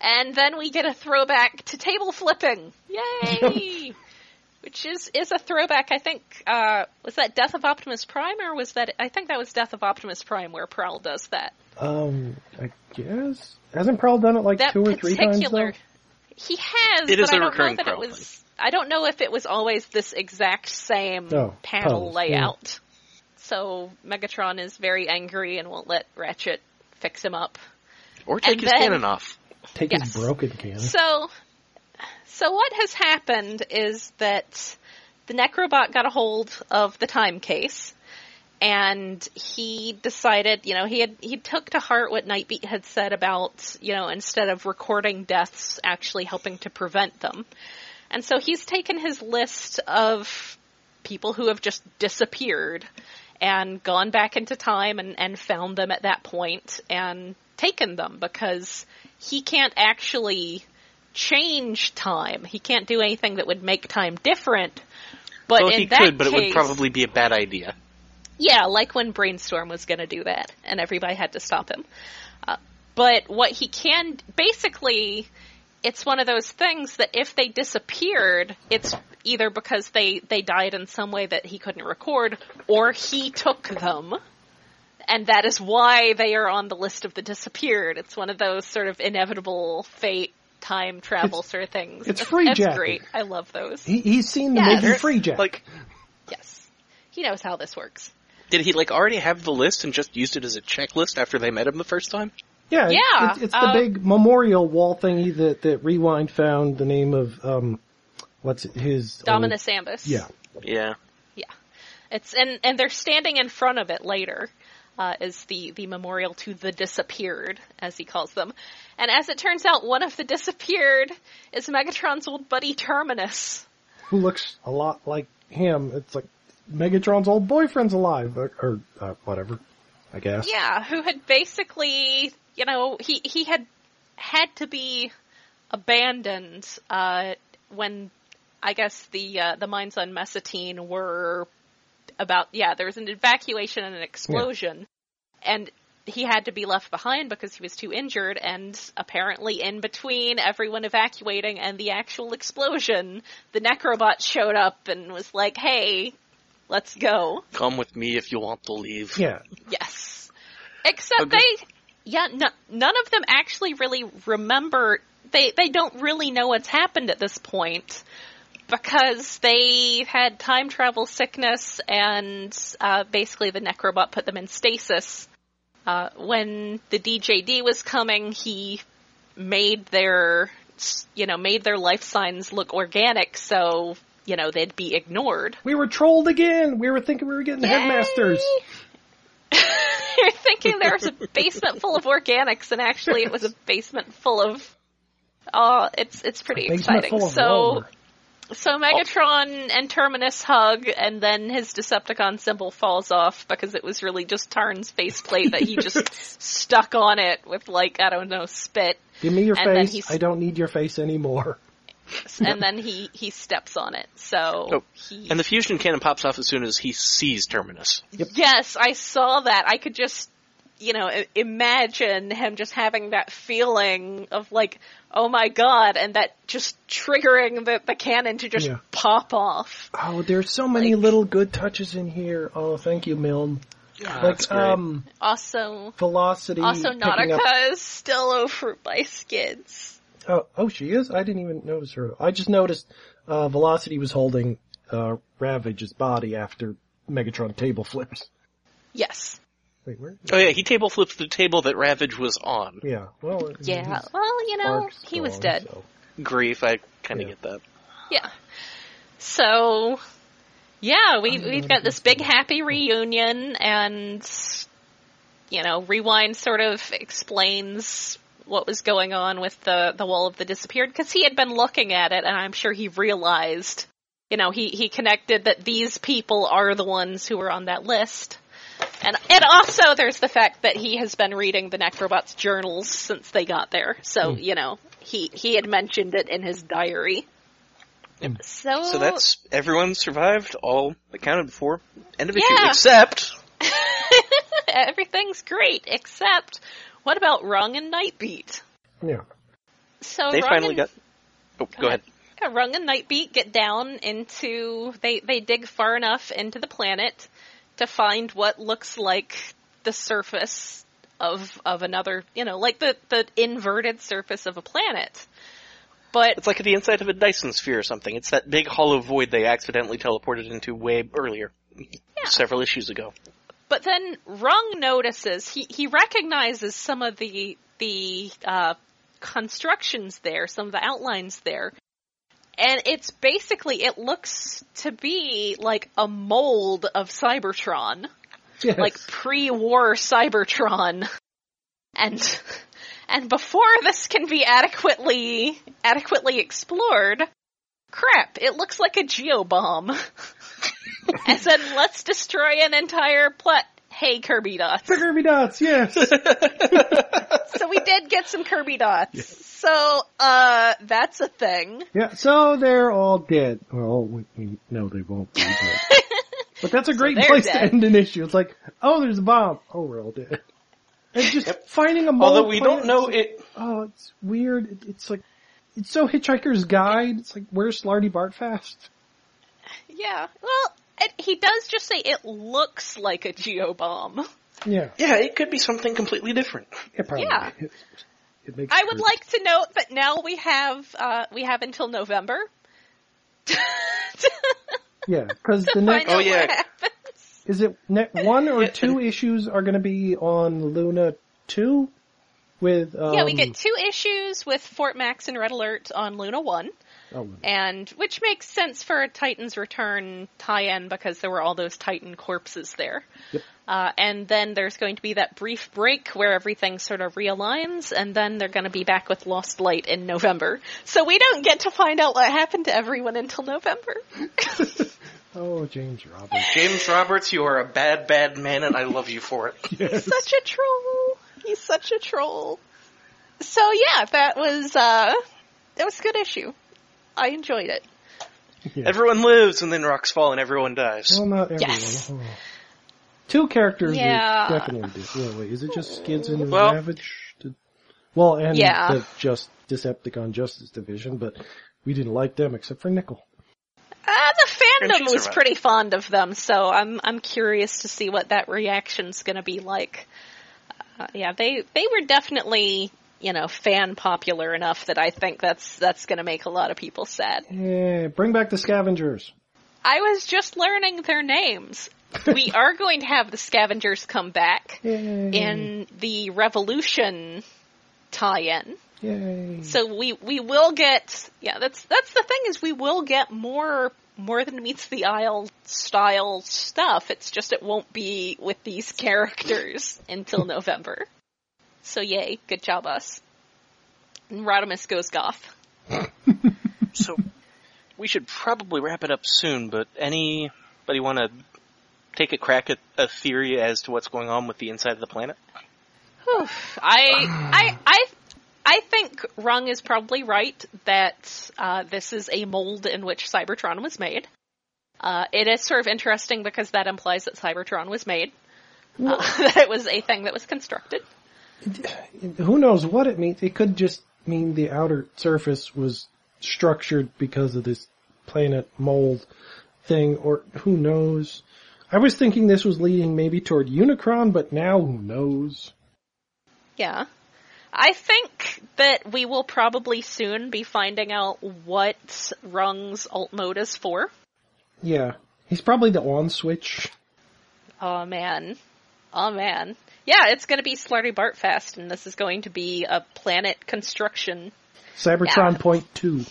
And then we get a throwback to table flipping. Yay! Which is is a throwback. I think uh, was that Death of Optimus Prime, or was that? I think that was Death of Optimus Prime, where Prowl does that. Um, I guess hasn't Prowl done it like That two or three times particular. though? He has, It is but a I don't know recurring that it was. I don't know if it was always this exact same Oh, panel pose, layout. So Megatron is very angry and won't let Ratchet fix him up. Or take And his then- cannon off. Take Yes. his broken cannon. So, so what has happened is that the Necrobot got a hold of the time case, and he decided, you know, he had he took to heart what Nightbeat had said about, you know, instead of recording deaths, actually helping to prevent them. And so he's taken his list of people who have just disappeared and gone back into time and, and found them at that point and taken them because he can't actually change time. He can't do anything that would make time different. But well, in he that could, but it would probably be a bad idea. Yeah, like when Brainstorm was going to do that, and everybody had to stop him. Uh, but what he can, basically, it's one of those things that if they disappeared, it's either because they, they died in some way that he couldn't record, or he took them. And that is why they are on the list of the disappeared. It's one of those sort of inevitable fate, time travel It's- sort of things. it's That's- free That's jacking. great. I love those. He, he's seen the Yeah, movie Freejack. Like, Yes. He knows how this works. Did he like already have the list and just used it as a checklist after they met him the first time? yeah, it's- yeah, It's, it's the uh, big memorial wall thingy that, that Rewind found the name of, um, what's it, his... Dominus Ambus. Yeah, yeah. Yeah. It's and and they're standing in front of it later. Uh, is the the memorial to the disappeared, as he calls them, and as it turns out, one of the disappeared is Megatron's old buddy Terminus. Who looks a lot like him. It's like Megatron's old boyfriend's alive, or, or uh, whatever, I guess. Yeah, who had basically, you know, he he had had to be abandoned uh, when I guess the uh, the mines on Messatine were about. Yeah, there was an evacuation and an explosion, and he had to be left behind because he was too injured. And apparently, in between everyone evacuating and the actual explosion, the Necrobot showed up and was like, "Hey, let's go." Come with me if you want to leave. Yeah. Yes. Except Okay. they, yeah, no, none of them actually really remember. They they don't really know what's happened at this point because they had time travel sickness and uh, basically the Necrobot put them in stasis. Uh, when the DJD was coming, he made their you know made their life signs look organic, so you know they'd be ignored. We were trolled again. We were thinking we were getting headmasters. You're thinking there was a basement full of organics, and actually it was a basement full of. Oh, it's it's pretty exciting. So Roller. so Megatron and Terminus hug, and then his Decepticon symbol falls off because it was really just Tarn's faceplate that he just stuck on it with like I don't know spit, Give me your and face. I don't need your face anymore. And then he he steps on it. So Oh, he, And the fusion cannon pops off as soon as he sees Terminus. Yes, I saw that. I could just, you know, imagine him just having that feeling of like, oh my god, and that just triggering the, the cannon to just Yeah. pop off. Oh, there's so many Like- little good touches in here. Oh, thank you, Milne. like that's great. um, Also, velocity. also picking up- Nautica is still over by skids. Oh, oh, she is. I didn't even notice her. I just noticed uh, Velocity was holding uh, Ravage's body after Megatron table flips. Yes. Wait, where? Oh yeah, he table flips the table that Ravage was on. Yeah. Well. Yeah. Well, you know, arc's he was gone, dead. so- Grief, I kind of Yeah. get that. Yeah. So, yeah, we we've got this big happy reunion, and you know, Rewind sort of explains what was going on with the the wall of the disappeared because he had been looking at it, and I'm sure he realized, you know, he he connected that these people are the ones who were on that list. And and also there's the fact that he has been reading the Necrobot's journals since they got there. So, hmm. you know, he he had mentioned it in his diary. Yep. So So that's everyone survived, all accounted for. End of issue, Yeah. except everything's great except what about Rung and Nightbeat? Yeah. So they Rung finally and, got. Oh, go ahead. yeah, Rung and Nightbeat get down into they they dig far enough into the planet to find what looks like the surface of of another, you know, like the the inverted surface of a planet. But It's like the inside of a Dyson sphere or something. It's that big hollow void they accidentally teleported into way earlier. Several issues ago. But then Rung notices he he recognizes some of the the uh, constructions there, some of the outlines there, and it's basically it looks to be like a mold of Cybertron, Yes. like pre-war Cybertron, and and before this can be adequately adequately explored, crap, it looks like a geobomb. and then let's destroy an entire plot. Hey, Kirby dots. the Kirby dots, yes. so we did get some Kirby dots. So, uh, that's a thing. yeah, so they're all dead. Well, we, we know they won't be, but, but that's a great they're place dead. to end an issue. It's like, oh, there's a bomb. Oh, we're all dead. And just finding a mold Although we plant, don't know it's it. Oh, it's weird. It, it's like, it's so Hitchhiker's Guide. It's like, where's Slartibartfast? Yeah. Well, it, he does just say it looks like a geobomb. Yeah, Yeah, it could be something completely different. it probably Yeah. is. It makes I would sense. like to note that now we have, uh, we have until November. Yeah, because the next Oh, yeah. is it ne- one or two issues are going to be on Luna two with um, yeah, we get two issues with Fort Max and Red Alert on Luna 1. Oh, And which makes sense for a Titan's Return tie-in because there were all those Titan corpses there. Yep. Uh, and then there's going to be that brief break where everything sort of realigns, and then they're going to be back with Lost Light in November. So we don't get to find out what happened to everyone until November. oh James Roberts. James Roberts, you are a bad, bad man, and I love you for it. Yes. such a troll. He's such a troll. So yeah, that was uh, that was a good issue. I enjoyed it. Yeah. Everyone lives, and then rocks fall, and everyone dies. Well, not everyone. Yes. Oh. Two characters Yeah. are definitely did. Well, wait, is it just Skids and Well- Ravage? Did- well, and Yeah. the just Decepticon Justice Division, but we didn't like them except for Nickel. Uh, the fandom was survived. pretty fond of them, so I'm I'm curious to see what that reaction's going to be like. Uh, yeah, they they were definitely you know fan popular enough that I think that's that's going to make a lot of people sad. Yeah, bring back the Scavengers. I was just learning their names. we are going to have the scavengers come back Yay. in the Revolution tie-in. Yay. So we we will get yeah that's that's the thing is we will get more more than meets the eye style stuff. It's just it won't be with these characters until November. So yay, good job us. And Rodimus goes goth. So, we should probably wrap it up soon, but anybody want to take a crack at a theory as to what's going on with the inside of the planet? I I I I think Rung is probably right that uh, this is a mold in which Cybertron was made. Uh, it is sort of interesting because that implies that Cybertron was made. Uh, that it was a thing that was constructed. Who knows what it means? It could just mean the outer surface was structured because of this planet mold thing, or who knows? I was thinking this was leading maybe toward Unicron, but now who knows? Yeah. I think that we will probably soon be finding out what Rung's alt mode is for. Yeah. He's probably the on switch. Oh man. Oh man. Yeah, it's gonna be Slartibartfast and this is going to be a planet construction. Cybertron Yeah. Point 2.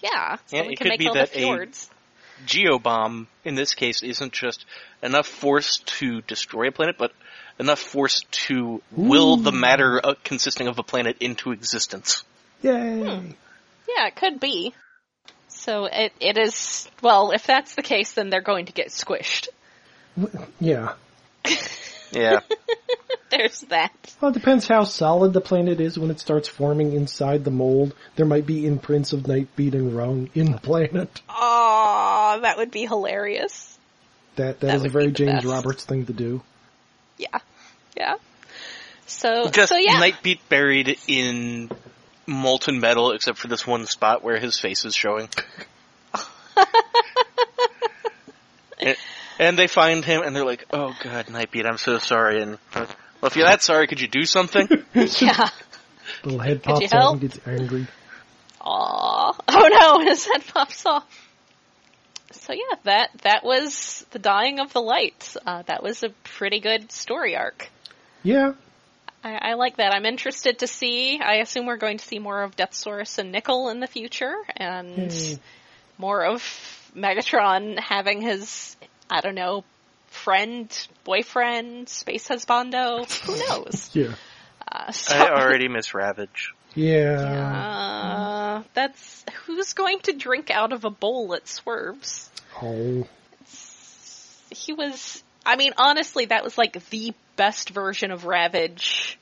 Yeah, so Yeah, we it can could make be all that the a- fjords. Geobomb, in this case, isn't just enough force to destroy a planet, but enough force to will the matter uh, consisting of a planet into existence. Yay! Yeah, it could be. So it it is well, if that's the case then they're going to get squished. Yeah. Yeah. There's that. Well, it depends how solid the planet is when it starts forming inside the mold. There might be imprints of Nightbeat and Rung in the planet. Aw, that would be hilarious. That That that is a very James best. Roberts thing to do. Yeah. Yeah. So just so yeah. Nightbeat buried in molten metal, except for this one spot where his face is showing. And, and they find him, and they're like, "Oh God, Nightbeat, I'm so sorry." And uh, well, if you're that sorry, could you do something? yeah. Little head pops out help? and gets angry. Aw. no, his head pops off. So yeah, that that was the dying of the lights. Uh, that was a pretty good story arc. Yeah. I, I, like that. I'm interested to see. I assume we're going to see more of Deathsaurus and Nickel in the future, and mm. more of Megatron having his, I don't know, friend, boyfriend, space husbando. Who knows? yeah. Uh, so, I already miss Ravage. Yeah. Uh, that's who's going to drink out of a bowl at swerves. Oh. He was. I mean, honestly, that was like the best version of Ravage.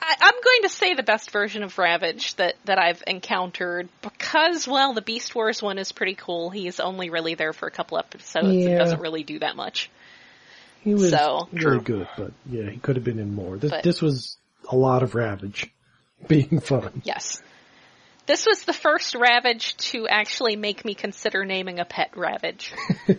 I, am going to say the best version of Ravage that, that I've encountered because, well, the Beast Wars one is pretty cool. He's only really there for a couple episodes yeah. and doesn't really do that much. He was so, really good, but yeah, he could have been in more. This, but, this was a lot of Ravage being fun. Yes. This was the first Ravage to actually make me consider naming a pet Ravage.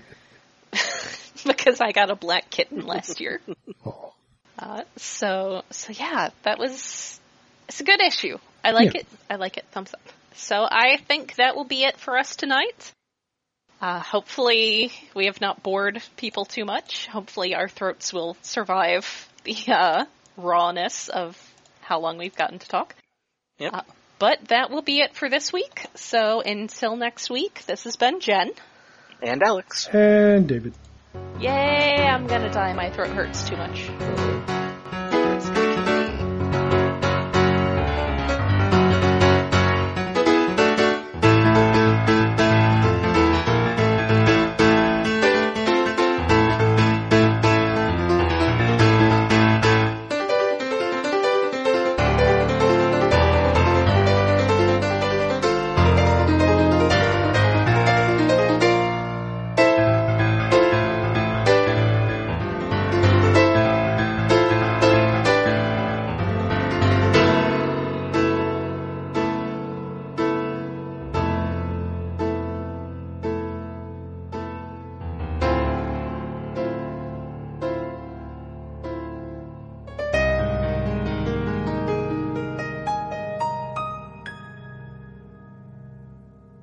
because I got a black kitten last year. Oh. Uh, so, so yeah, that was, it's a good issue. I like yeah. it. I like it. Thumbs up. So I think that will be it for us tonight. Uh, hopefully we have not bored people too much. Hopefully our throats will survive the, uh, rawness of how long we've gotten to talk. Yep. Uh, but that will be it for this week. So until next week, this has been Jen. And Alex. And David. Yay, I'm gonna die. My throat hurts too much.